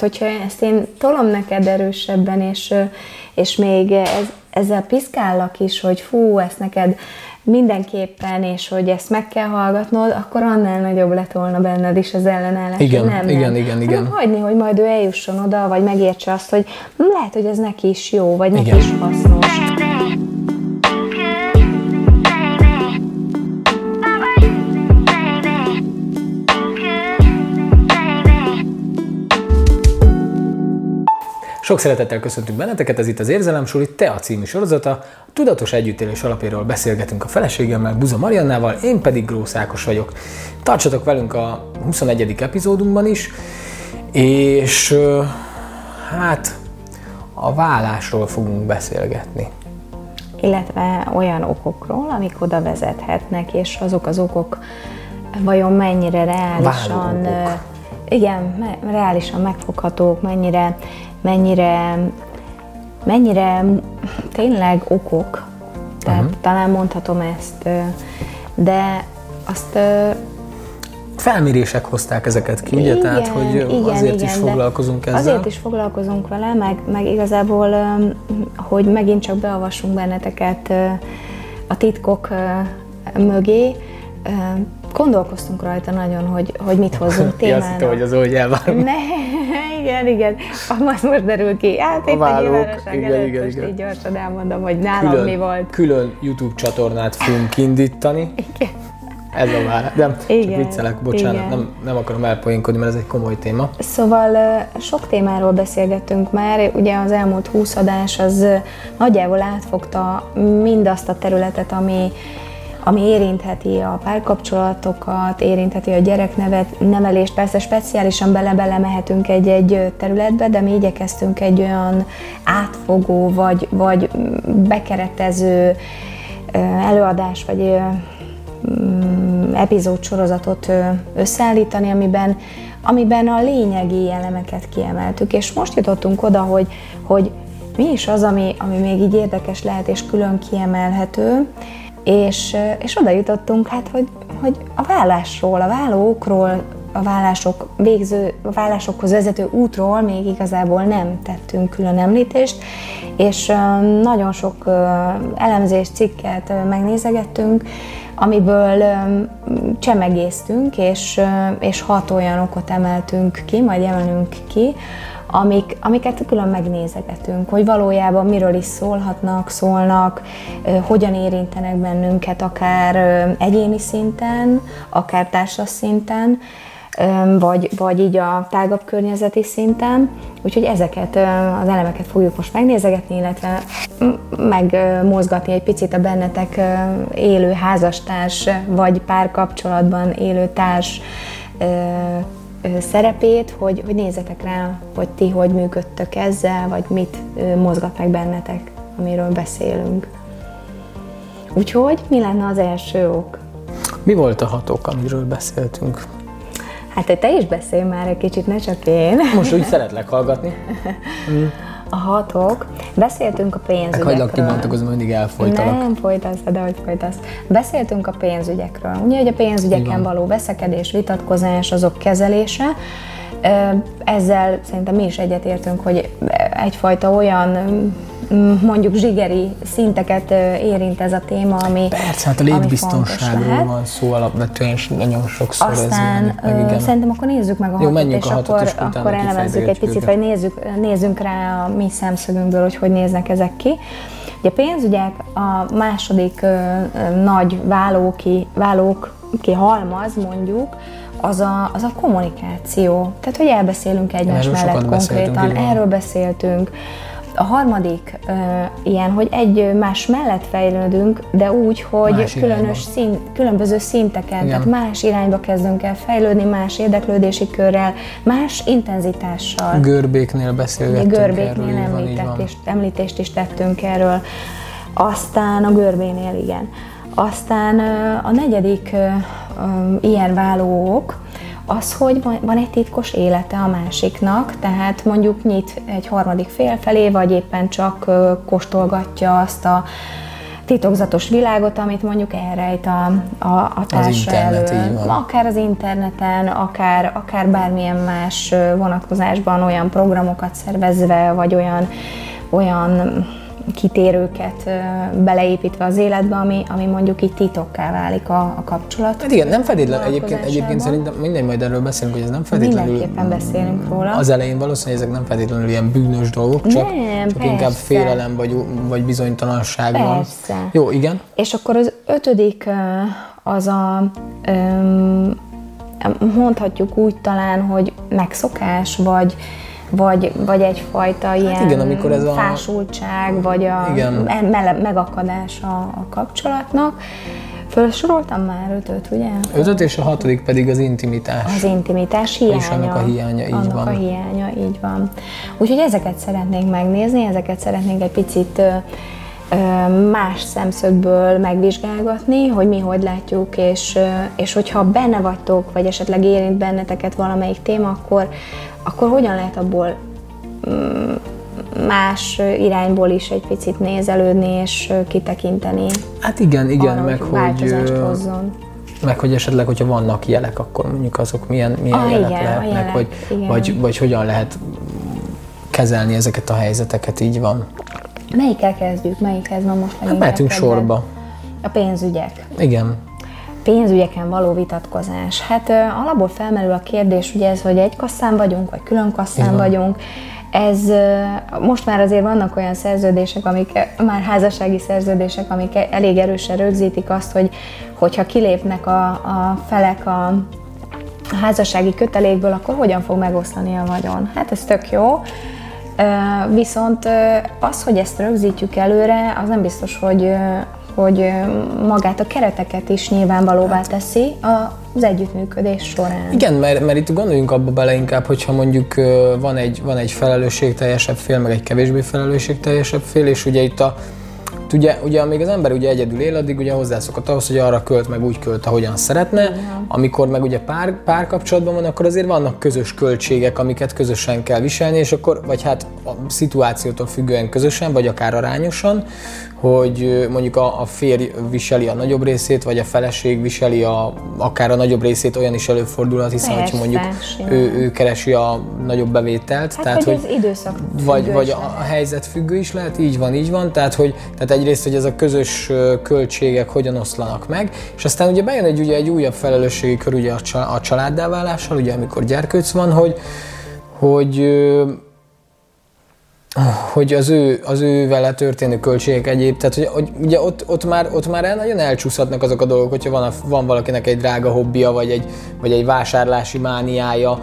Hogyha ezt én tolom neked erősebben, és, és még ez, ezzel piszkállak is, hogy fú, ezt neked mindenképpen, és hogy ezt meg kell hallgatnod, akkor annál nagyobb lett volna benned is az ellenállás. Igen, nem, igen, nem. igen, igen. Hanem hagyni, hogy majd ő eljusson oda, vagy megértse azt, hogy lehet, hogy ez neki is jó, vagy neki Igen. is hasznos. Sok szeretettel köszöntünk benneteket, ez itt az Érzelem Suli Te a című sorozata. A tudatos együttélés alapjáról beszélgetünk a feleségemmel, Buza Mariannával, én pedig Grósz Ákos vagyok. Tartsatok velünk a 21. epizódunkban is, és hát a vállásról fogunk beszélgetni. illetve olyan okokról, amik oda vezethetnek, és azok az okok vajon mennyire reálisan, Váló okok. igen, reálisan megfoghatók, mennyire, mennyire, mennyire tényleg okok, tehát uh-huh. talán mondhatom ezt, de azt Felmérések hozták ezeket ki, ugye? Tehát, hogy ö, azért is de foglalkozunk ezzel. Azért is foglalkozunk vele, meg, meg igazából, hogy megint csak beavassunk benneteket a titkok mögé. Gondolkoztunk rajta nagyon, hogy, hogy mit hozzunk Ki azt hitte, témának. hogy az úgy elvárom. Ne, igen, igen. Az most derül ki. Hát itt a válók, nyilvánosság igen, előtt igen, most igen. így gyorsan elmondom, hogy nálam mi Külön, volt. külön YouTube csatornát fogunk indítani. Igen. Ez a vár. Nem, csak Igen, viccelek, bocsánat, igen. nem, nem akarom elpoénkodni, mert ez egy komoly téma. Szóval sok témáról beszélgettünk már, ugye az elmúlt 20 adás az nagyjából átfogta mindazt a területet, ami, ami érintheti a párkapcsolatokat, érintheti a gyereknevelést, persze speciálisan bele-bele mehetünk egy-egy területbe, de mi igyekeztünk egy olyan átfogó vagy, vagy bekeretező előadás, vagy mm, epizód sorozatot összeállítani, amiben, amiben a lényegi elemeket kiemeltük. És most jutottunk oda, hogy, hogy mi is az, ami, ami még így érdekes lehet és külön kiemelhető, és, és oda jutottunk, hát, hogy, hogy a vállásról, a vállókról, a vállások végző, a vállásokhoz vezető útról még igazából nem tettünk külön említést, és nagyon sok elemzés, cikket megnézegettünk, amiből csemegéztünk, és, és hat olyan okot emeltünk ki, majd emelünk ki, amik, amiket külön megnézegetünk, hogy valójában miről is szólhatnak, szólnak, hogyan érintenek bennünket, akár egyéni szinten, akár társas szinten, vagy, vagy így a tágabb környezeti szinten. Úgyhogy ezeket az elemeket fogjuk most megnézegetni, illetve megmozgatni egy picit a bennetek élő házastárs, vagy párkapcsolatban élő társ szerepét, hogy, hogy nézzetek rá, hogy ti hogy működtök ezzel, vagy mit mozgat meg bennetek, amiről beszélünk. Úgyhogy mi lenne az első ok? Mi volt a hatok, amiről beszéltünk? Hát te is beszélj már egy kicsit, ne csak én. Most úgy szeretlek hallgatni. A hatok. Beszéltünk a pénzügyekről. kibontakozom, mindig elfolytalak. Nem folytasz, de hogy folytasz. Beszéltünk a pénzügyekről. Ugye, hogy a pénzügyeken való veszekedés, vitatkozás, azok kezelése. Ezzel szerintem mi is egyetértünk, hogy egyfajta olyan mondjuk zsigeri szinteket érint ez a téma, ami Persze, hát a létbiztonságról van szó alapvetően, és nagyon sokszor ez Aztán jelenik meg, igen. szerintem akkor nézzük meg a Jó, hatot, és a hatot, akkor, és akkor elemezzük egy picit, vagy nézzük, nézzünk rá a mi szemszögünkből, hogy hogy néznek ezek ki. Ugye pénzügyek a második ö, ö, nagy válóki, válók ki halmaz, mondjuk, az a, az a kommunikáció. Tehát, hogy elbeszélünk egymás Erről mellett konkrétan, erről beszéltünk. A harmadik ö, ilyen, hogy egy más mellett fejlődünk, de úgy, hogy Más különös irányba. szín, különböző szinteken, Igen. tehát más irányba kezdünk el fejlődni, más érdeklődési körrel, más intenzitással. Görbéknél beszélgettünk görbéknél erről, említett, és, említést is tettünk erről. Aztán a görbénél, igen. Aztán a negyedik ilyen válóok, az, hogy van, egy titkos élete a másiknak, tehát mondjuk nyit egy harmadik fél felé, vagy éppen csak kóstolgatja azt a titokzatos világot, amit mondjuk elrejt a, a, a társa internet, elől. Akár az interneten, akár, akár bármilyen más vonatkozásban olyan programokat szervezve, vagy olyan, olyan kitérőket beleépítve az életbe, ami, ami mondjuk így titokká válik a, a kapcsolat. Hát igen, nem feltétlenül, egyébként, egyébként szerintem mindegy, majd erről beszélünk, hogy ez nem feltétlenül... Mindenképpen beszélünk róla. Az elején valószínűleg ezek nem feltétlenül ilyen bűnös dolgok, csak, Nem, csak inkább félelem vagy, vagy bizonytalanság van. Jó, igen. És akkor az ötödik az a, mondhatjuk úgy talán, hogy megszokás, vagy, vagy, vagy egyfajta ilyen Hát igen, amikor ez a- fásultság, vagy a Igen. me- megakadás a, a kapcsolatnak. Felsoroltam már ötöt, ugye? Ötöt és a hatodik pedig az intimitás. Az intimitás hiánya. És annak a hiánya, így annak van. a hiánya, így van. Úgyhogy ezeket szeretnénk megnézni, ezeket szeretnénk egy picit más szemszögből megvizsgálgatni, hogy mi hogy látjuk, és, és hogyha benne vagytok, vagy esetleg érint benneteket valamelyik téma, akkor, akkor hogyan lehet abból mm, más irányból is egy picit nézelődni, és kitekinteni Hát igen, igen, arra, meg hogy hogy, hozzon. meg hogy esetleg, hogyha vannak jelek, akkor mondjuk azok milyen, milyen Ah, jelek igen, lehetnek, jelek, vagy, igen. vagy, vagy hogyan lehet kezelni ezeket a helyzeteket, így van. Melyikkel kezdjük? Melyikhez van most Hát mehetünk sorba. A pénzügyek. Igen. Pénzügyeken való vitatkozás. Hát alapból felmerül a kérdés, ugye ez, hogy egy kasszán vagyunk, vagy külön kasszán vagyunk. Ez most már azért vannak olyan szerződések, amik már házassági szerződések, amik elég erősen rögzítik azt, hogy hogyha kilépnek a, a felek a házassági kötelékből, akkor hogyan fog megoszlani a vagyon? Hát ez tök jó. Viszont az, hogy ezt rögzítjük előre, az nem biztos, hogy, hogy magát a kereteket is nyilvánvalóvá teszi az együttműködés során. Igen, mert, mert itt gondoljunk abba bele inkább, hogyha mondjuk van egy, van egy felelősségteljesebb fél, meg egy kevésbé felelősségteljesebb fél, és ugye itt a Ugye, ugye amíg az ember ugye egyedül él, addig ugye hozzászokott ahhoz, hogy arra költ, meg úgy költ, ahogyan szeretne. Amikor meg ugye pár, párkapcsolatban van, akkor azért vannak közös költségek, amiket közösen kell viselni, és akkor, vagy hát a szituációtól függően közösen, vagy akár arányosan, hogy mondjuk a, a férj viseli a nagyobb részét, vagy a feleség viseli a, akár a nagyobb részét, olyan is előfordulhat, hiszen Persze, hogyha mondjuk simán. ő, ő keresi a nagyobb bevételt, Hát, tehát hogy hogy ez időszak vagy, vagy a, helyzet függő is lehet, így van, így van, tehát, hogy, tehát egyrészt, hogy ez a közös költségek hogyan oszlanak meg, és aztán ugye bejön egy, ugye egy újabb felelősségi kör ugye a, csa- a családdá válással, ugye amikor gyerkőc van, hogy, hogy hogy az ő, az ő vele történő költségek egyéb, tehát hogy, hogy ugye ott, ott, már, ott már el, nagyon elcsúszhatnak azok a dolgok, hogyha van, a, van valakinek egy drága hobbija, vagy egy, vagy egy vásárlási mániája,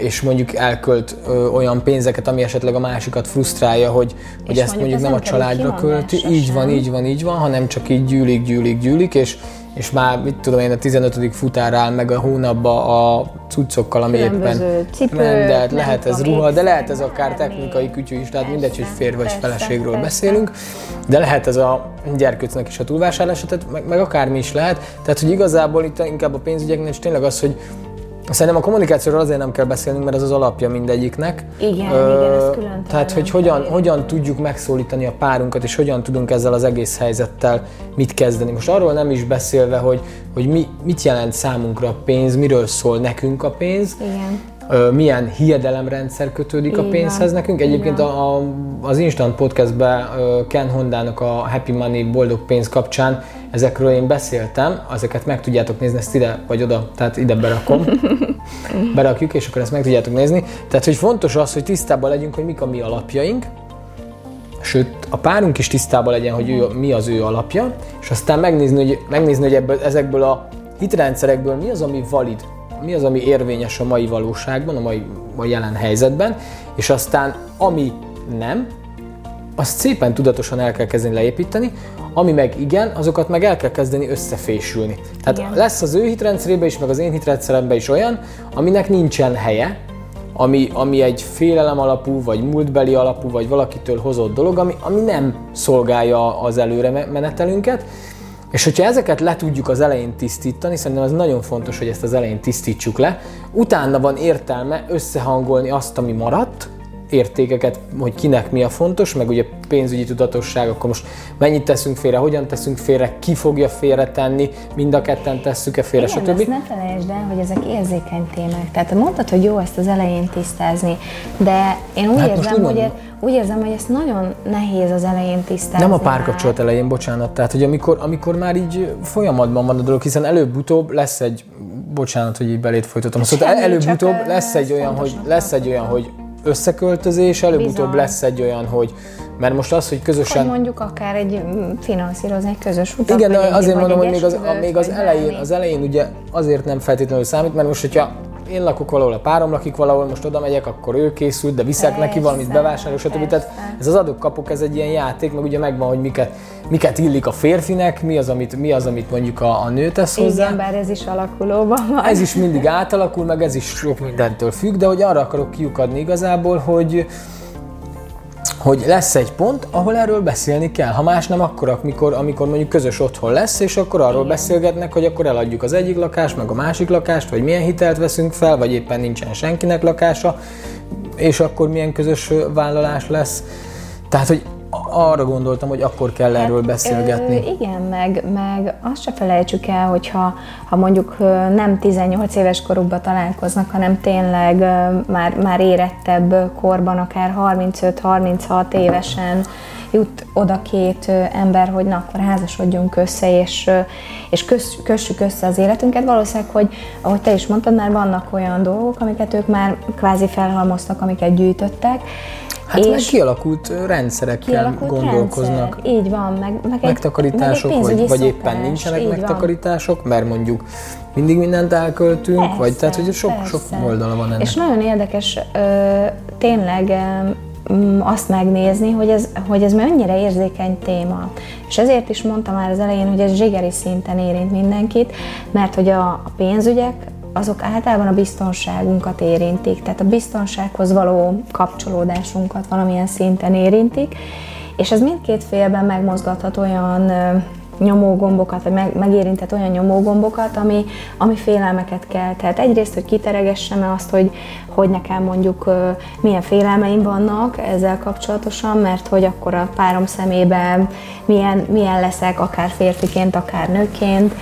és mondjuk elkölt olyan pénzeket, ami esetleg a másikat frusztrálja, hogy, hogy ezt mondjuk mondjuk nem a családra költi. Így van, így van, így van, hanem csak így gyűlik, gyűlik, gyűlik, és, és már mit tudom én, a 15. futár áll meg a hónapba a cuccokkal, ami éppen Különböző cipők, rendelt, nem lehet ez ruha, de lehet ez akár technikai kütyű is, tehát mindegy, hogy férj vagy persze, feleségről persze. beszélünk, de lehet ez a gyerkőcnek is a túlvásárlása, tehát meg, meg akármi is lehet. Tehát, hogy igazából itt inkább a pénzügyeknél is tényleg az, hogy Szerintem a kommunikációról azért nem kell beszélnünk, mert az az alapja mindegyiknek. Igen, igen, ezt külön Tehát, hogy hogyan, hogyan tudjuk megszólítani a párunkat, és hogyan tudunk ezzel az egész helyzettel mit kezdeni. Most arról nem is beszélve, hogy, hogy mi, mit jelent számunkra a pénz, miről szól nekünk a pénz, Igen. Milyen hiedelemrendszer kötődik a Így pénzhez nekünk. Egyébként a, a, az Instant Podcastben Ken Hondának a Happy Money boldog pénz kapcsán ezekről én beszéltem, ezeket meg tudjátok nézni, ezt ide vagy oda, tehát ide berakom, berakjuk, és akkor ezt meg tudjátok nézni. Tehát, hogy fontos az, hogy tisztában legyünk, hogy mik a mi alapjaink, sőt, a párunk is tisztában legyen, hogy ő, mi az ő alapja, és aztán megnézni, hogy, megnézni, hogy ebből, ezekből a hitrendszerekből mi az, ami valid, mi az, ami érvényes a mai valóságban, a mai a jelen helyzetben, és aztán ami nem, azt szépen tudatosan el kell kezdeni leépíteni, ami meg igen, azokat meg el kell kezdeni összefésülni. Tehát Igen. lesz az ő hitrendszerében is, meg az én hitrendszeremben is olyan, aminek nincsen helye, ami, ami egy félelem alapú, vagy múltbeli alapú, vagy valakitől hozott dolog, ami, ami nem szolgálja az előre me- menetelünket. És hogyha ezeket le tudjuk az elején tisztítani, szerintem ez nagyon fontos, hogy ezt az elején tisztítsuk le, utána van értelme összehangolni azt, ami maradt, értékeket, hogy kinek mi a fontos, meg ugye pénzügyi tudatosság, akkor most mennyit teszünk félre, hogyan teszünk félre, ki fogja félretenni, mind a ketten tesszük-e félre, Igen, stb. azt ne felejtsd el, hogy ezek érzékeny témák. Tehát mondtad, hogy jó ezt az elején tisztázni, de én úgy, Hát hát érzem, úgy hogy, mondom. úgy érzem, hogy ezt nagyon nehéz az elején tisztázni. Nem a már. párkapcsolat elején, bocsánat. Tehát, hogy amikor, amikor már így folyamatban van a dolog, hiszen előbb-utóbb lesz egy, bocsánat, hogy így belét folytatom, szóval Semmi, előbb-utóbb lesz egy olyan, hogy lesz egy olyan, hogy összeköltözés, előbb-utóbb lesz egy olyan, hogy mert most az, hogy közösen Hogy mondjuk akár egy mm, finanszírozni egy közös utat. Igen, de azért mondom, hogy még az, esküvőt, még az, elején, bármi. az elején ugye azért nem feltétlenül számít, mert most, hogyha én lakok valahol, a párom lakik valahol, most oda megyek, akkor ő készült, de viszek neki Persze, valamit, bevásárolok, stb. Tehát ez az adok-kapok, ez egy ilyen játék, meg ugye megvan, hogy miket, miket illik a férfinek, mi az, amit, mi az, amit mondjuk a, a nő tesz hozzá. Igen, bár ez is alakulóban van. Ez is mindig átalakul, meg ez is sok mindentől függ, de hogy arra akarok kiukadni igazából, hogy hogy lesz egy pont, ahol erről beszélni kell. Ha más nem, akkor amikor, amikor mondjuk közös otthon lesz, és akkor arról Igen. beszélgetnek, hogy akkor eladjuk az egyik lakást, meg a másik lakást, vagy milyen hitelt veszünk fel, vagy éppen nincsen senkinek lakása, és akkor milyen közös vállalás lesz. Tehát, hogy arra gondoltam, hogy akkor kell erről beszélgetni. Hát, Ö, igen, meg, meg azt se felejtsük el, hogyha ha mondjuk nem 18 éves korukban találkoznak, hanem tényleg már, már érettebb korban, akár 35-36 évesen jut oda két ember, hogy na, akkor házasodjunk össze, és, és kös, kössük össze az életünket. Valószínűleg, hogy ahogy te is mondtad, már vannak olyan dolgok, amiket ők már kvázi felhalmoztak, amiket gyűjtöttek, Hát és meg kialakult rendszerekkel kialakult gondolkoznak. rendszer. Így van, meg, meg egy, megtakarítások, meg egy vagy, vagy éppen nincsenek így van. megtakarítások, mert mondjuk mindig mindent elköltünk, Persze, vagy tehát, hogy sok, sok oldala van ennek. És nagyon érdekes ö, tényleg azt megnézni, hogy ez, hogy ez mennyire érzékeny téma. És ezért is mondtam már az elején, hogy ez zsigeri szinten érint mindenkit, mert hogy a, a pénzügyek azok általában a biztonságunkat érintik, tehát a biztonsághoz való kapcsolódásunkat valamilyen szinten érintik, és ez mindkét félben megmozgathat olyan nyomógombokat, vagy meg, megérintett olyan nyomógombokat, ami, ami félelmeket kell. Tehát egyrészt, hogy kiteregessem azt, hogy, hogy nekem mondjuk milyen félelmeim vannak ezzel kapcsolatosan, mert hogy akkor a párom szemében milyen, milyen leszek, akár férfiként, akár nőként,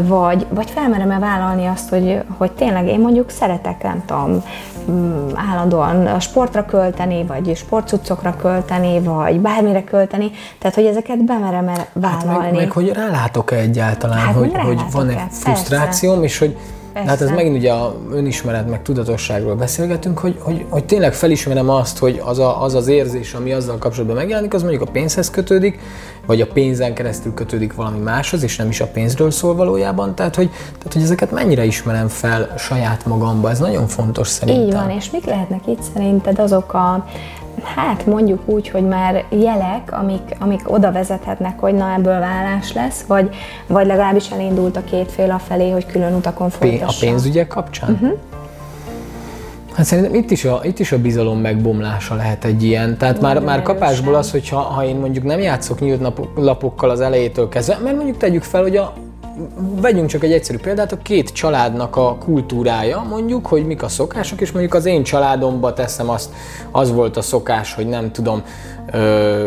vagy, vagy felmerem-e vállalni azt, hogy, hogy tényleg én mondjuk szeretek, nem tudom, mm, állandóan a sportra költeni, vagy sportcuccokra költeni, vagy bármire költeni, tehát hogy ezeket bemerem-e Hát vállalni. meg, meg, hogy rálátok-e egyáltalán, Hát hogy, hogy van-e frusztrációm, és hogy de hát ez Persze. megint ugye a önismeret, meg tudatosságról beszélgetünk, hogy, hogy, hogy tényleg felismerem azt, hogy az, a, az az érzés, ami azzal kapcsolatban megjelenik, az mondjuk a pénzhez kötődik, vagy a pénzen keresztül kötődik valami máshoz, és nem is a pénzről szól valójában. Tehát, hogy, tehát, hogy ezeket mennyire ismerem fel saját magamba, ez nagyon fontos szerintem. Így van, és mik lehetnek itt szerinted azok a, hát mondjuk úgy, hogy már jelek, amik, amik oda vezethetnek, hogy na ebből vállás lesz, vagy, vagy legalábbis elindult a két fél afelé, hogy külön utakon Pé- a folytassa. pénzügyek kapcsán? Uh-huh. Hát szerintem itt is, a, itt is a bizalom megbomlása lehet egy ilyen. Tehát már, Nagyon már kapásból az, hogy ha, ha én mondjuk nem játszok nyílt napok, lapokkal az elejétől kezdve, mert mondjuk tegyük fel, hogy a, vegyünk csak egy egyszerű példát, a két családnak a kultúrája, mondjuk, hogy mik a szokások, és mondjuk az én családomba teszem azt, az volt a szokás, hogy nem tudom, ö,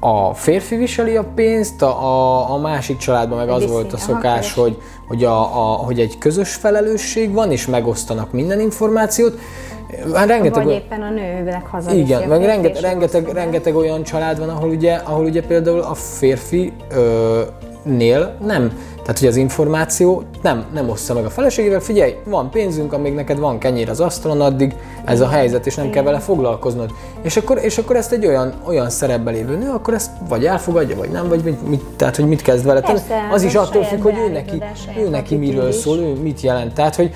a férfi viseli a pénzt, a, a, a másik családban meg az Viszi, volt a aha, szokás, keresik. hogy, hogy, a, a, hogy egy közös felelősség van, és megosztanak minden információt. Hát rengeteg, Vagy éppen a nőnek hazaviszi igen, meg rengeteg, rengeteg, rengeteg olyan család van, ahol ugye, ahol ugye például a férfi ö, nél nem, tehát hogy az információ nem, nem ossza meg a feleségével, figyelj, van pénzünk, amíg neked van kenyér az asztalon, addig ez a helyzet, és nem kell vele foglalkoznod. És akkor, és akkor ezt egy olyan, olyan szerepben lévő nő, akkor ezt vagy elfogadja, vagy nem, vagy mit, mit, tehát hogy mit kezd vele. Persze, Az is attól függ, hogy ő neki, ő neki miről szól, ő mit jelent. Tehát, hogy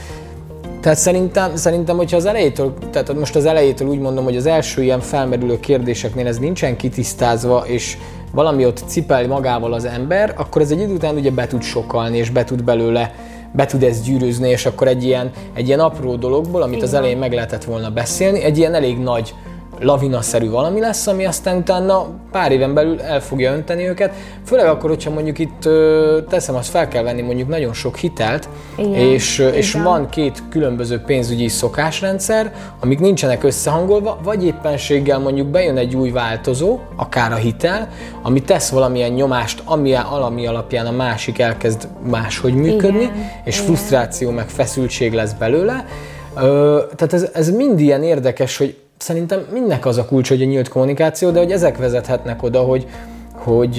tehát szerintem, szerintem, hogyha az elejétől, tehát most az elejétől úgy mondom, hogy az első ilyen felmerülő kérdéseknél ez nincsen kitisztázva, és valami ott cipel magával az ember, akkor ez egy idő után ugye be tud sokalni, és be tud belőle be tud ezt gyűrűzni, és akkor egy ilyen, egy ilyen apró dologból, amit Így az elején meg lehetett volna beszélni, egy ilyen elég nagy lavinaszerű valami lesz, ami aztán utána pár éven belül el fogja önteni őket. Főleg akkor, hogyha mondjuk itt teszem, azt fel kell venni mondjuk nagyon sok hitelt, Igen, és, és van két különböző pénzügyi szokásrendszer, amik nincsenek összehangolva, vagy éppenséggel mondjuk bejön egy új változó, akár a hitel, ami tesz valamilyen nyomást, ami, alami alapján a másik elkezd máshogy működni, Igen, és Igen. frusztráció meg feszültség lesz belőle. Ö, tehát ez, ez mind ilyen érdekes, hogy szerintem mindnek az a kulcs, hogy a nyílt kommunikáció, de hogy ezek vezethetnek oda, hogy, hogy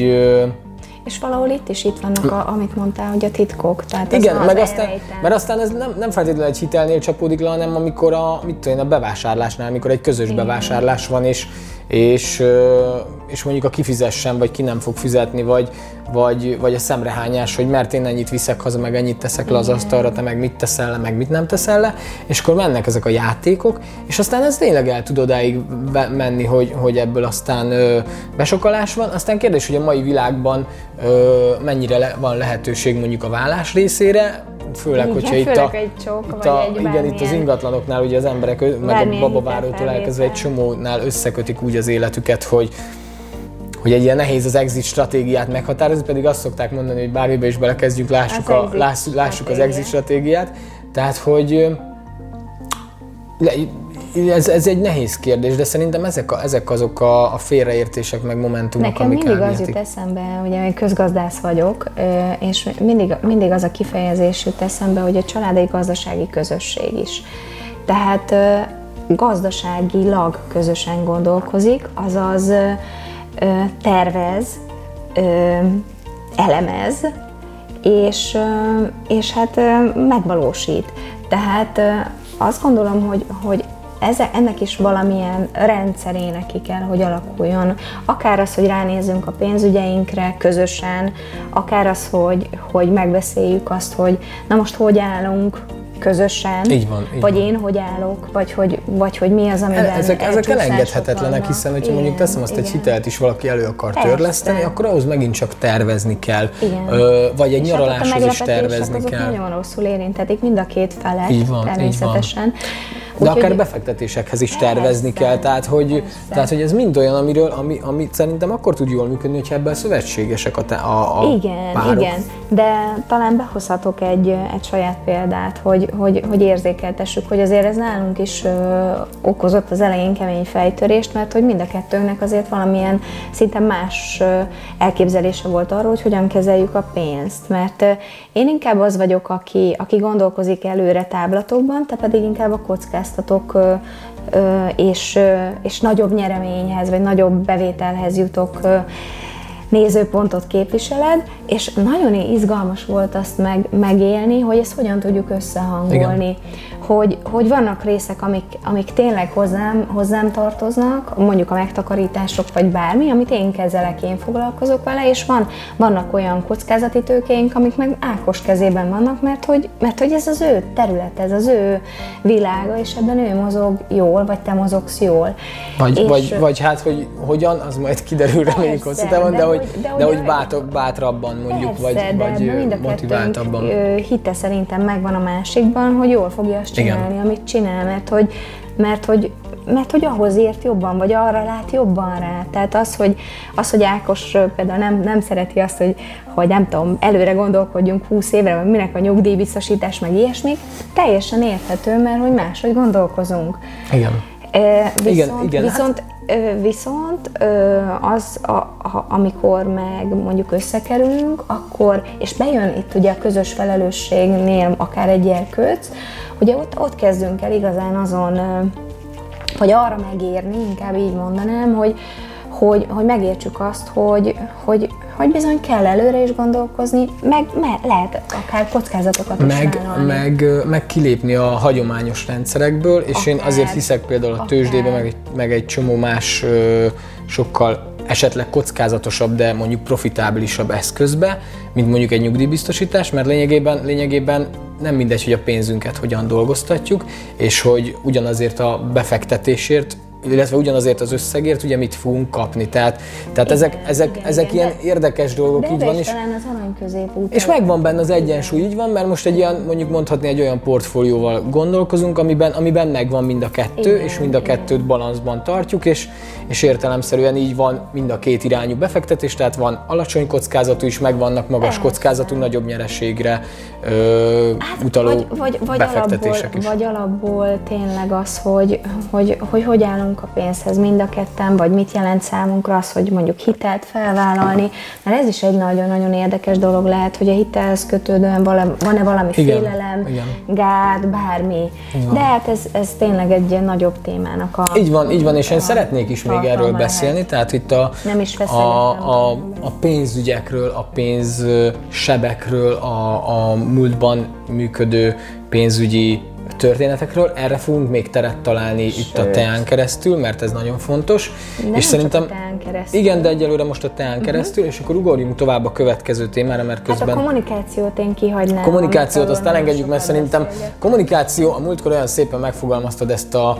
és valahol itt is itt vannak, a, amit mondtál, hogy a titkok. Tehát Igen, meg az aztán, mert aztán ez nem, nem feltétlenül egy hitelnél csapódik le, hanem amikor a, mit tudom én, a bevásárlásnál, amikor egy közös Igen. bevásárlás van, és, és, és mondjuk a kifizessen, vagy ki nem fog fizetni, vagy, vagy, vagy a szemrehányás, hogy mert én ennyit viszek haza, meg ennyit teszek le az asztalra, te meg mit teszel le, meg mit nem teszel le, és akkor mennek ezek a játékok, és aztán ez tényleg el tud odáig menni, hogy, hogy ebből aztán ö, besokalás van. Aztán kérdés, hogy a mai világban ö, mennyire le, van lehetőség mondjuk a vállás részére, főleg, igen, hogyha itt, a, egy csók, itt, a, egy igen, itt az ingatlanoknál ugye az emberek, meg a babavárótól elkezdve egy csomónál összekötik úgy az életüket, hogy hogy egy ilyen nehéz az exit stratégiát meghatározni, pedig azt szokták mondani, hogy bármibe is belekezdjünk, lássuk, az a, lássuk, lássuk az exit stratégiát. Tehát, hogy ez, ez egy nehéz kérdés, de szerintem ezek, a, ezek azok a, a félreértések, meg momentumok, Nekem amik mindig az jut eszembe, ugye én közgazdász vagyok, és mindig, mindig az a kifejezés jut eszembe, hogy a család egy gazdasági közösség is. Tehát gazdaságilag közösen gondolkozik, azaz tervez, elemez, és, és hát megvalósít. Tehát azt gondolom, hogy, hogy eze, ennek is valamilyen rendszerének ki kell, hogy alakuljon. Akár az, hogy ránézzünk a pénzügyeinkre közösen, akár az, hogy, hogy megbeszéljük azt, hogy na most hogy állunk, közösen, így van, így vagy van. én hogy állok, vagy hogy, vagy hogy mi az, amiben Ezek, ezek elengedhetetlenek, hiszen hogyha mondjuk teszem azt, igen. egy hitelt is valaki elő akar Persze. törleszteni, akkor ahhoz megint csak tervezni kell, igen. Ö, vagy egy És hát nyaraláshoz is tervezni azok kell. nagyon rosszul érintetik mind a két felet, így van, természetesen. Így van. De Úgy, akár befektetésekhez is tervezni kell, tehát hogy, tehát hogy ez mind olyan, amiről, ami, ami szerintem akkor tud jól működni, hogyha ebben szövetségesek a, a, a Igen, párok. igen, de talán behozhatok egy, egy saját példát, hogy, hogy, hogy érzékeltessük, hogy azért ez nálunk is ö, okozott az elején kemény fejtörést, mert hogy mind a kettőnknek azért valamilyen szinte más ö, elképzelése volt arról, hogy hogyan kezeljük a pénzt, mert ö, én inkább az vagyok, aki, aki gondolkozik előre táblatokban, te pedig inkább a kockázat kockáztatok, és, és nagyobb nyereményhez, vagy nagyobb bevételhez jutok nézőpontot képviseled, és nagyon izgalmas volt azt meg, megélni, hogy ezt hogyan tudjuk összehangolni. Igen hogy, hogy vannak részek, amik, amik tényleg hozzám, hozzám tartoznak, mondjuk a megtakarítások vagy bármi, amit én kezelek, én foglalkozok vele, és van, vannak olyan kockázati tőkéink, amik meg Ákos kezében vannak, mert hogy, mert hogy ez az ő terület, ez az ő világa, és ebben ő mozog jól, vagy te mozogsz jól. Vagy, és, vagy, vagy hát, hogy hogyan, az majd kiderül reméljük hosszú távon, de, de, hogy, de, de, hogy bátor, bátrabban mondjuk, persze, vagy, de vagy mind a motiváltabban. hite szerintem megvan a másikban, hogy jól fogja azt csinálni, Igen. amit csinál, mert hogy, mert hogy mert hogy ahhoz ért jobban, vagy arra lát jobban rá. Tehát az, hogy, az, hogy Ákos például nem, nem szereti azt, hogy, hogy nem tudom, előre gondolkodjunk 20 évre, vagy minek a nyugdíjbiztosítás, meg ilyesmi, teljesen érthető, mert hogy máshogy gondolkozunk. Igen. E, viszont, igen, igen. Viszont, hát... viszont az, a, a, amikor meg mondjuk összekerülünk, akkor, és bejön itt ugye a közös felelősségnél akár egy erkőc, ugye ott, ott kezdünk el igazán azon, vagy arra megérni, inkább így mondanám, hogy, hogy, hogy megértsük azt, hogy, hogy, hogy bizony kell előre is gondolkozni, meg, meg lehet akár kockázatokat is meg, meg, meg kilépni a hagyományos rendszerekből, és akár, én azért hiszek például a tőzsdébe, meg, meg egy csomó más sokkal esetleg kockázatosabb, de mondjuk profitábilisabb eszközbe, mint mondjuk egy nyugdíjbiztosítás, mert lényegében, lényegében nem mindegy, hogy a pénzünket hogyan dolgoztatjuk, és hogy ugyanazért a befektetésért illetve ugyanazért az összegért, ugye mit fogunk kapni. Tehát, tehát igen, ezek, ezek, igen, ezek igen, ilyen de, érdekes dolgok, de így van. És, talán az arany középút. És megvan benne az egyensúly, így van, mert most egy ilyen, mondjuk mondhatni egy olyan portfólióval gondolkozunk, amiben, amiben megvan mind a kettő, igen, és mind a kettőt igen. balanszban tartjuk, és, és értelemszerűen így van mind a két irányú befektetés, tehát van alacsony kockázatú is, meg vannak magas Persze. kockázatú, nagyobb nyereségre ö, hát, utaló vagy, vagy, vagy befektetések alapból, is. Vagy alapból tényleg az, hogy hogy, hogy hogy állunk a pénzhez mind a ketten, vagy mit jelent számunkra az, hogy mondjuk hitelt felvállalni, mert ez is egy nagyon-nagyon érdekes dolog lehet, hogy a hitelhez kötődően van-e valami igen, félelem, igen. gát, bármi. De hát ez, ez tényleg egy nagyobb témának a... Így van, így van, és én szeretnék is még erről beszélni, lehet. tehát itt a, Nem is a, a, a pénzügyekről, a pénzsebekről, a, a múltban működő pénzügyi történetekről, erre fogunk még teret találni Sőt. itt a teán keresztül, mert ez nagyon fontos. Nem és szerintem, a teán keresztül. Igen, de egyelőre most a teán uh-huh. keresztül, és akkor ugorjunk tovább a következő témára, mert közben... Hát a kommunikációt én kihagynám. Kommunikációt azt elengedjük, mert szerintem beszélget. kommunikáció, a múltkor olyan szépen megfogalmaztad ezt a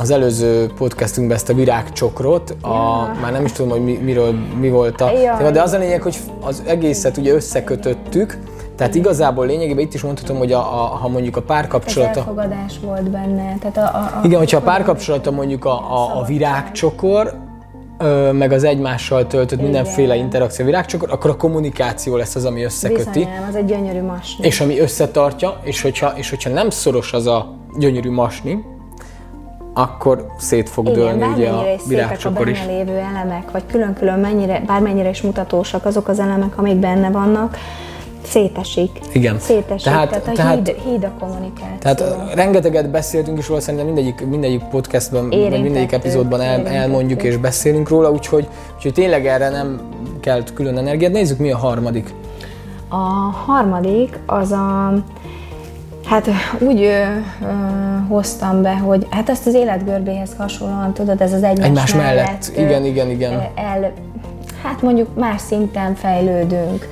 az előző podcastunkban ezt a virágcsokrot, a, ja. már nem is tudom, hogy mi, miről, mi volt a ja. de az a lényeg, hogy az egészet ugye összekötöttük, tehát igazából lényegében itt is mondhatom, hogy a, a, ha mondjuk a párkapcsolata... Ez elfogadás volt benne. Tehát a, a, a igen, hogyha a párkapcsolata mondjuk a, a, a virágcsokor, ö, meg az egymással töltött igen. mindenféle interakció virágcsokor, akkor a kommunikáció lesz az, ami összeköti. Bizonyám, az egy gyönyörű masni. És ami összetartja, és hogyha, és hogyha nem szoros az a gyönyörű masni, akkor szét fog Igen, dőlni ugye a virágcsokor is. a benne lévő elemek, vagy külön-külön mennyire, bármennyire is mutatósak azok az elemek, amik benne vannak, szétesik. Igen. Szétesik, tehát, tehát a tehát, híd, híd a kommunikáció. Tehát rengeteget beszéltünk, és róla szerintem mindegyik, mindegyik podcastban, meg mindegyik epizódban el, elmondjuk és beszélünk róla, úgyhogy, úgyhogy tényleg erre nem kell külön energiát. Nézzük, mi a harmadik. A harmadik az a Hát úgy ö, ö, hoztam be, hogy hát azt az életgörbéhez hasonlóan, tudod, ez az egymás, egymás mellett, mellett igen, igen, igen. El, hát mondjuk más szinten fejlődünk.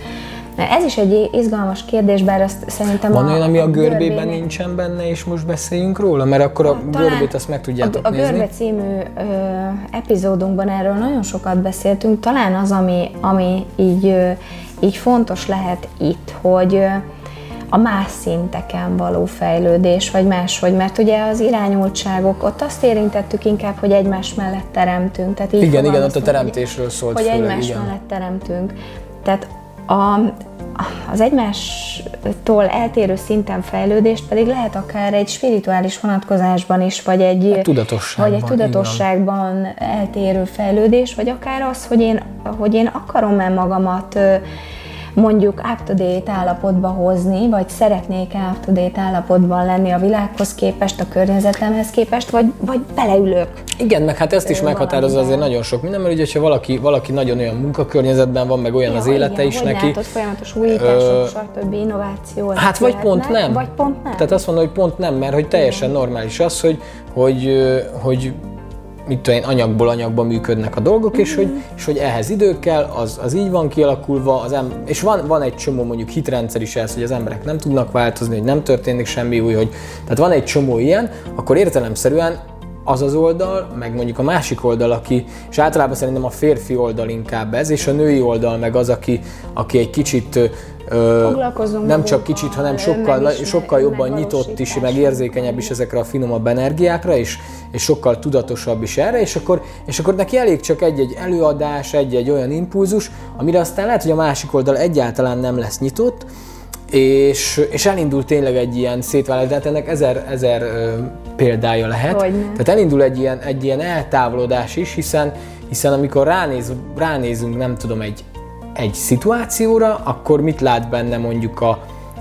Ez is egy izgalmas kérdés, bár azt szerintem Van a, olyan, ami a, a görbében görbén... nincsen benne, és most beszéljünk róla? Mert akkor a görbét azt meg tudjátok a, a nézni. A Görbe című ö, epizódunkban erről nagyon sokat beszéltünk. Talán az, ami, ami így, ö, így fontos lehet itt, hogy ö, a más szinteken való fejlődés, vagy máshogy, mert ugye az irányultságok, ott azt érintettük inkább, hogy egymás mellett teremtünk. Tehát így igen, igen, ott a teremtésről szólt Hogy főleg, egymás igen. mellett teremtünk. Tehát a, az egymástól eltérő szinten fejlődést pedig lehet akár egy spirituális vonatkozásban is, vagy egy, a tudatosságban, vagy egy tudatosságban eltérő fejlődés, vagy akár az, hogy én, hogy én akarom-e magamat mondjuk up-to-date állapotba hozni, vagy szeretnék up-to-date állapotban lenni a világhoz képest, a környezetemhez képest, vagy, vagy beleülök. Igen, meg hát ezt is meghatározza azért nagyon sok minden, mert ugye, ha valaki, valaki nagyon olyan munkakörnyezetben van, meg olyan ja, az élete igen, is hogy neki. Látod, folyamatos újítások, Ö... stb. innováció. Hát vagy pont nem. Vagy pont nem. Tehát azt mondom, hogy pont nem, mert hogy teljesen normális az, hogy, hogy, hogy mit tudom én, anyagból anyagba működnek a dolgok, és, hogy, és hogy ehhez idő kell, az, az így van kialakulva, az em- és van, van egy csomó mondjuk hitrendszer is ez, hogy az emberek nem tudnak változni, hogy nem történik semmi új, hogy, tehát van egy csomó ilyen, akkor értelemszerűen az az oldal, meg mondjuk a másik oldal, aki, és általában szerintem a férfi oldal inkább ez, és a női oldal meg az, aki, aki egy kicsit nem csak kicsit, hanem sokkal, sokkal jobban nyitott is, meg érzékenyebb is ezekre a finomabb energiákra, és, és sokkal tudatosabb is erre, és akkor, és akkor neki elég csak egy-egy előadás, egy-egy olyan impulzus, amire aztán lehet, hogy a másik oldal egyáltalán nem lesz nyitott, és, és elindul tényleg egy ilyen szétvállás, de hát ennek ezer, ezer ö, példája lehet. Hogyne. Tehát elindul egy ilyen, egy ilyen eltávolodás is, hiszen, hiszen amikor ránéz, ránézünk, nem tudom, egy, egy szituációra, akkor mit lát benne mondjuk a,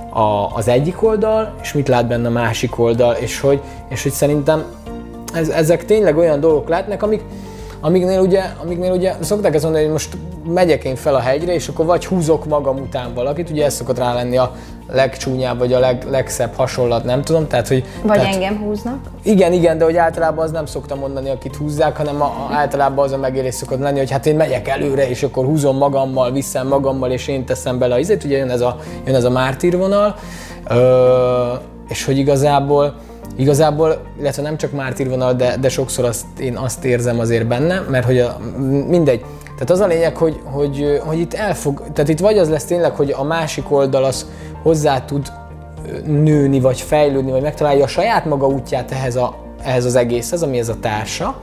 a, az egyik oldal, és mit lát benne a másik oldal, és hogy, és hogy szerintem ez, ezek tényleg olyan dolgok lehetnek, amik, amiknél ugye, amiknél ugye szokták ezt mondani, hogy most megyek én fel a hegyre, és akkor vagy húzok magam után valakit, ugye ez szokott rá lenni a legcsúnyább, vagy a leg, legszebb hasonlat, nem tudom, tehát hogy... Vagy tehát, engem húznak? Igen, igen, de hogy általában az nem szoktam mondani, akit húzzák, hanem a, a, általában az a megélés szokott lenni, hogy hát én megyek előre, és akkor húzom magammal, viszem magammal, és én teszem bele a izét, ugye jön ez a, jön ez a mártírvonal, ö, és hogy igazából igazából, illetve nem csak mártírvonal, de, de sokszor azt, én azt érzem azért benne, mert hogy a, mindegy, tehát az a lényeg, hogy, hogy, hogy itt elfog, tehát itt vagy az lesz tényleg, hogy a másik oldal az hozzá tud nőni, vagy fejlődni, vagy megtalálja a saját maga útját ehhez, a, ehhez az egészhez, ami ez a társa,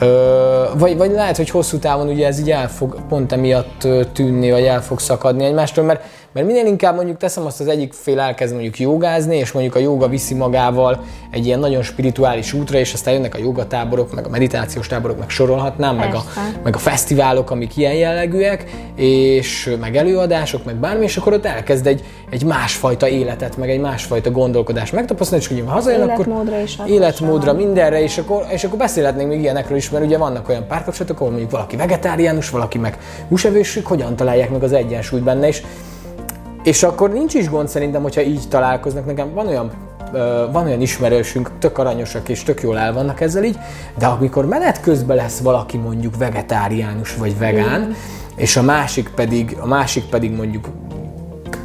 Ö, vagy, vagy lehet, hogy hosszú távon ugye ez így el fog pont emiatt tűnni, vagy el fog szakadni egymástól, mert mert minél inkább mondjuk teszem azt az egyik fél elkezd mondjuk jogázni, és mondjuk a joga viszi magával egy ilyen nagyon spirituális útra, és aztán jönnek a jogatáborok, meg a meditációs táborok, meg sorolhatnám, meg a, meg a fesztiválok, amik ilyen jellegűek, és meg előadások, meg bármi, és akkor ott elkezd egy, egy másfajta életet, meg egy másfajta gondolkodást megtapasztalni, és hogy ha hazajön, akkor is életmódra, mindenre, és akkor, és akkor beszélhetnénk még ilyenekről is, mert ugye vannak olyan párkapcsolatok, ahol mondjuk valaki vegetáriánus, valaki meg húsevős, hogyan találják meg az egyensúlyt benne, és és akkor nincs is gond szerintem, hogyha így találkoznak. Nekem van olyan van olyan ismerősünk, tök aranyosak és tök jól el vannak ezzel így, de amikor menet közben lesz valaki mondjuk vegetáriánus vagy vegán, mm. és a másik pedig, a másik pedig mondjuk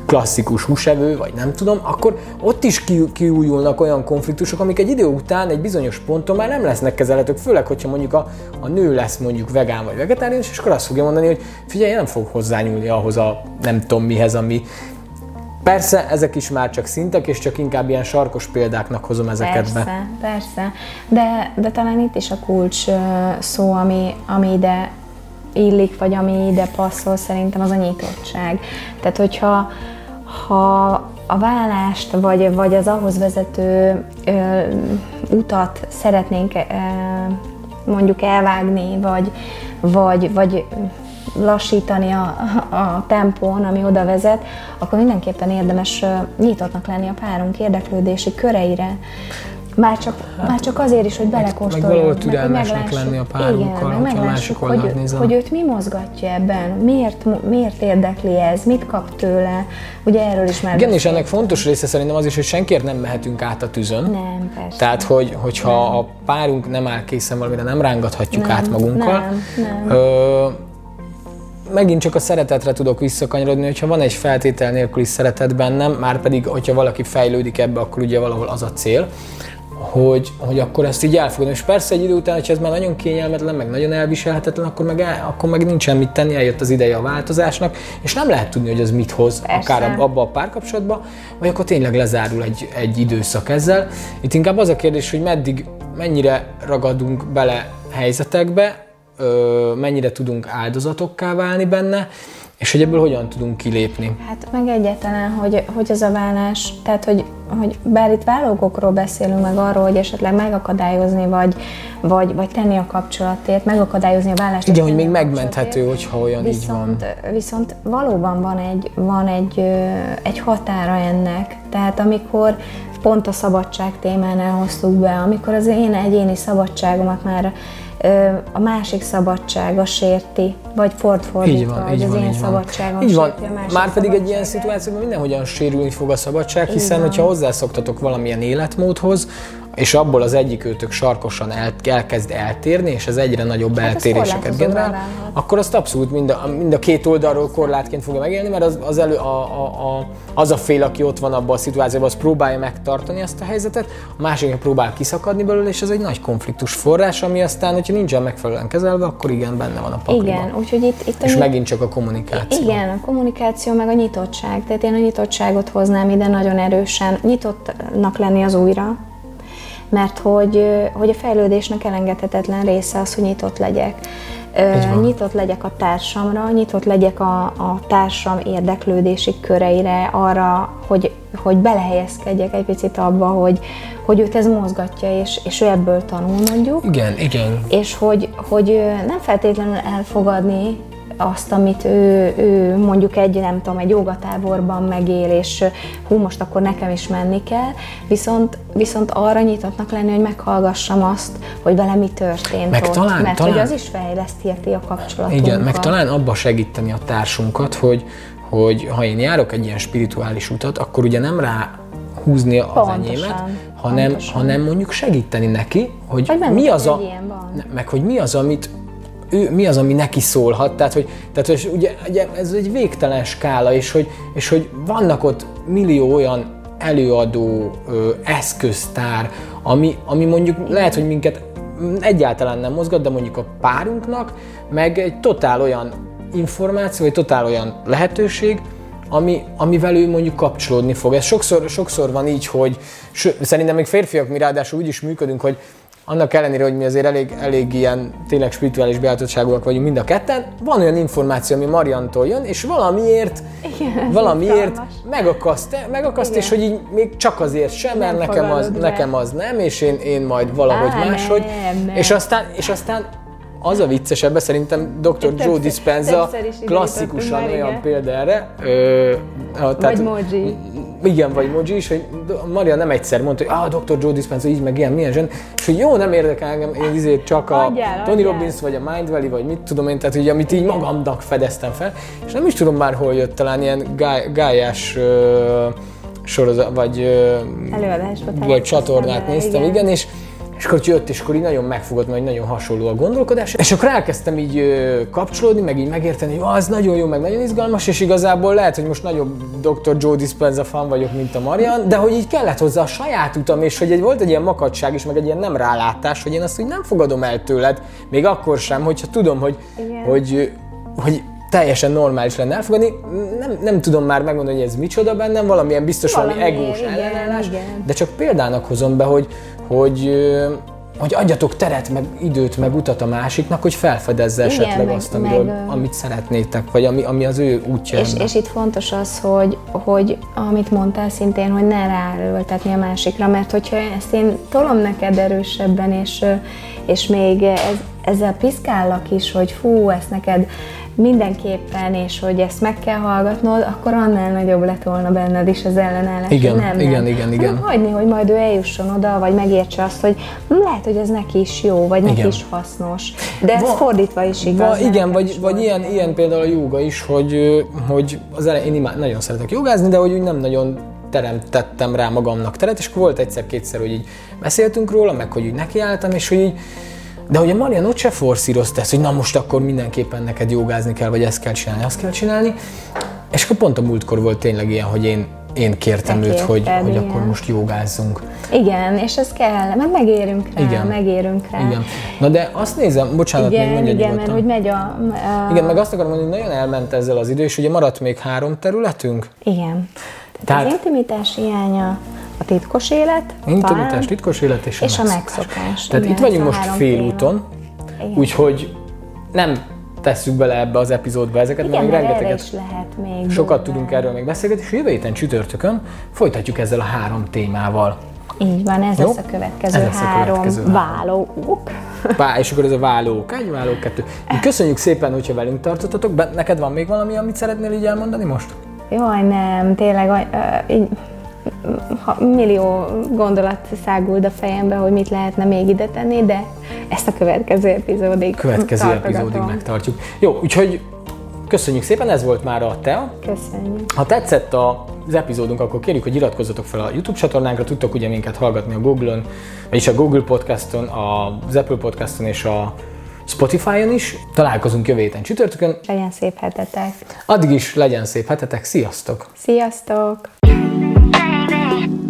klasszikus húsevő, vagy nem tudom, akkor ott is kiújulnak olyan konfliktusok, amik egy idő után, egy bizonyos ponton már nem lesznek kezelhetők, főleg, hogyha mondjuk a, a nő lesz mondjuk vegán vagy vegetáriánus, és akkor azt fogja mondani, hogy figyelj, én nem fog hozzányúlni ahhoz a nem tudom mihez, ami, Persze, ezek is már csak szintek, és csak inkább ilyen sarkos példáknak hozom ezeket persze, be. Persze, persze. De, de talán itt is a kulcs szó, ami, ami ide illik, vagy ami ide passzol, szerintem az a nyitottság. Tehát, hogyha ha a vállást, vagy, vagy az ahhoz vezető ö, utat szeretnénk ö, mondjuk elvágni, vagy, vagy, vagy lassítani a, a tempón, ami oda vezet, akkor mindenképpen érdemes nyitottnak lenni a párunk érdeklődési köreire. Már csak, hát, már csak azért is, hogy belekóstoljunk. Meg valahol türelmesnek lenni a párunkkal, igen, meg meglássuk, hogy, nézem. hogy őt mi mozgatja ebben, miért, miért érdekli ez, mit kap tőle. Ugye erről is már Igen, és ennek fontos része szerintem az is, hogy senkiért nem mehetünk át a tűzön. Nem, persze. Tehát, hogy, hogyha nem. a párunk nem áll készen valamire, nem rángathatjuk nem, át magunkkal. Nem, nem. Ö, megint csak a szeretetre tudok visszakanyarodni, hogyha van egy feltétel nélküli szeretet bennem, már pedig, hogyha valaki fejlődik ebbe, akkor ugye valahol az a cél, hogy, hogy akkor ezt így elfogadom. És persze egy idő után, hogyha ez már nagyon kényelmetlen, meg nagyon elviselhetetlen, akkor meg, el, akkor meg nincsen mit tenni, eljött az ideje a változásnak, és nem lehet tudni, hogy az mit hoz, persze. akár abba a párkapcsolatba, vagy akkor tényleg lezárul egy, egy időszak ezzel. Itt inkább az a kérdés, hogy meddig, mennyire ragadunk bele helyzetekbe, mennyire tudunk áldozatokká válni benne, és hogy ebből hogyan tudunk kilépni? Hát meg egyáltalán, hogy, hogy az a vállás, tehát hogy, hogy bár itt vállalókokról beszélünk, meg arról, hogy esetleg megakadályozni, vagy, vagy, vagy tenni a kapcsolatért, megakadályozni a vállást. Igen, hogy még megmenthető, hogyha olyan viszont, így van. Viszont valóban van egy, van egy, egy határa ennek. Tehát amikor pont a szabadság témánál hoztuk be, amikor az én egyéni szabadságomat már a másik szabadsága sérti, vagy fordfordítva, így van, hogy így az van, én szabadságom így van. sérti a másik Már pedig egy ilyen szituációban mindenhogyan sérülni fog a szabadság, hiszen hogyha hozzászoktatok valamilyen életmódhoz, és abból az egyik őtök sarkosan el, elkezd eltérni, és ez egyre nagyobb hát eltéréseket generál, akkor azt abszolút mind a, mind a két oldalról korlátként fogja megélni, mert az, az, elő, a, a, a, az a fél, aki ott van abban a szituációban, az próbálja megtartani azt a helyzetet, a másik próbál kiszakadni belőle, és ez egy nagy konfliktus forrás, ami aztán, hogyha nincsen megfelelően kezelve, akkor igen, benne van a pakliba. Igen, úgyhogy itt, itt És megint csak a kommunikáció. Igen, a kommunikáció meg a nyitottság. Tehát én a nyitottságot hoznám ide nagyon erősen. Nyitottnak lenni az újra, mert hogy, hogy a fejlődésnek elengedhetetlen része az, hogy nyitott legyek. Nyitott legyek a társamra, nyitott legyek a, a társam érdeklődési köreire, arra, hogy, hogy belehelyezkedjek egy picit abba, hogy, hogy őt ez mozgatja, és, és ő ebből tanul mondjuk. Igen, igen. És hogy, hogy nem feltétlenül elfogadni azt, amit ő, ő mondjuk egy, nem tudom, egy jogatáborban megél, és hú, most akkor nekem is menni kell, viszont, viszont arra nyitottnak lenni, hogy meghallgassam azt, hogy vele mi történt meg ott, talán, mert talán, hogy az is fejlesztheti a kapcsolatunkat. Igen, meg talán abba segíteni a társunkat, hogy, hogy ha én járok egy ilyen spirituális utat, akkor ugye nem rá húzni az pontosan, enyémet, hanem, hanem mondjuk segíteni neki, hogy, hogy mi az a, meg hogy mi az, amit ő, mi az, ami neki szólhat, tehát hogy, tehát, hogy ugye, ugye ez egy végtelen skála, és hogy, és hogy vannak ott millió olyan előadó ö, eszköztár, ami, ami mondjuk lehet, hogy minket egyáltalán nem mozgat, de mondjuk a párunknak meg egy totál olyan információ, vagy totál olyan lehetőség, ami, amivel ő mondjuk kapcsolódni fog. Ez sokszor, sokszor van így, hogy szerintem még férfiak mi ráadásul úgy is működünk, hogy annak ellenére, hogy mi azért elég, elég ilyen tényleg spirituális beállítottságúak vagyunk mind a ketten, van olyan információ, ami Mariantól jön, és valamiért, Igen, valamiért megakaszt, megakaszt és hogy így még csak azért sem, mert nekem az, nekem az nem, és én, én majd valahogy Á, máshogy. Nem, nem. És aztán, és aztán az a viccesebb, szerintem Dr. Joe Dispenza klasszikusan olyan igen. példa erre. Ö, tehát, vagy Moji. Igen, vagy Moji is, hogy Maria nem egyszer mondta, hogy ah, Dr. Joe Dispenza így, meg ilyen, milyen zsen, és hogy jó, nem érdekel engem, én izért csak a adjál, Tony adjál. Robbins, vagy a Mind Valley, vagy mit tudom én, tehát hogy amit így magamnak fedeztem fel, és nem is tudom már hol jött, talán ilyen gály, gályás sorozat, vagy, vagy csatornát néztem, igen, igen és és akkor jött, és akkor így nagyon megfogott, mert nagyon hasonló a gondolkodás. És akkor elkezdtem így kapcsolódni, meg így megérteni, hogy az nagyon jó, meg nagyon izgalmas, és igazából lehet, hogy most nagyobb Dr. Joe Dispenza fan vagyok, mint a Marian, de hogy így kellett hozzá a saját utam, és hogy egy, volt egy ilyen makadság is, meg egy ilyen nem rálátás, hogy én azt úgy nem fogadom el tőled, még akkor sem, hogyha tudom, hogy, Igen. hogy, hogy teljesen normális lenne elfogadni. Nem, nem tudom már megmondani, hogy ez micsoda bennem, valamilyen biztos valami, valami egós ellenállás, de csak példának hozom be, hogy, hogy hogy adjatok teret, meg időt, meg utat a másiknak, hogy felfedezze Igen, esetleg meg, azt, amiről, meg, amit szeretnétek, vagy ami, ami az ő útja. És, és itt fontos az, hogy, hogy amit mondtál szintén, hogy ne ráerőltetni a másikra, mert hogyha ezt én tolom neked erősebben, és, és még ez, ezzel piszkállak is, hogy fú, ezt neked mindenképpen, és hogy ezt meg kell hallgatnod, akkor annál nagyobb lett volna benned is az ellenállás. Igen, nem, igen, nem. igen, igen. hagyni, hogy majd ő eljusson oda, vagy megértse azt, hogy lehet, hogy ez neki is jó, vagy neki igen. is hasznos. De ez Va, fordítva is igaz. Va, igen, vagy, vagy ilyen, ilyen például a joga is, hogy, hogy az elején, én imád, nagyon szeretek jogázni, de hogy úgy nem nagyon teremtettem rá magamnak teret, és volt egyszer-kétszer, hogy így beszéltünk róla, meg hogy úgy nekiálltam, és hogy így de hogy a Marian ott se forszírozta ezt, hogy na most akkor mindenképpen neked jogázni kell, vagy ezt kell csinálni, azt kell csinálni. És akkor pont a múltkor volt tényleg ilyen, hogy én, én kértem Te őt, kérted, hogy, hogy akkor most jogázzunk. Igen, és ez kell, mert megérünk rá, igen. megérünk rá. Igen. Na de azt nézem, bocsánat, igen, még mondja Igen, nyugodtan. mert hogy megy a, a... Igen, meg azt akarom mondani, hogy nagyon elment ezzel az idő, és ugye maradt még három területünk. Igen. Tehát, Tehát az intimitás hiánya, a titkos élet, Intimitás, talán, titkos élet és, és a megszokás. megszokás. Tehát igen, itt vagyunk most félúton, úgyhogy nem tesszük bele ebbe az epizódba ezeket, Igen, mert rengeteget is lehet még sokat bőle. tudunk erről még beszélgetni, és jövő héten csütörtökön folytatjuk ezzel a három témával. Így van, ez Jó? lesz a következő ez három a következő válók. Vá, és akkor ez a válók egy, válók kettő. Köszönjük szépen, hogyha velünk tartottatok. Neked van még valami, amit szeretnél így elmondani most? Jaj, nem, tényleg, uh, így millió gondolat száguld a fejembe, hogy mit lehetne még ide tenni, de ezt a következő epizódig Következő epizódig megtartjuk. Jó, úgyhogy köszönjük szépen, ez volt már a TEA. Köszönjük. Ha tetszett az epizódunk, akkor kérjük, hogy iratkozzatok fel a YouTube csatornánkra, tudtok ugye minket hallgatni a Google-on, vagyis a Google Podcaston, az Apple Podcaston és a Spotify-on is. Találkozunk jövő héten csütörtökön. Legyen szép hetetek. Addig is legyen szép hetetek. Sziasztok! Sziasztok! Yeah.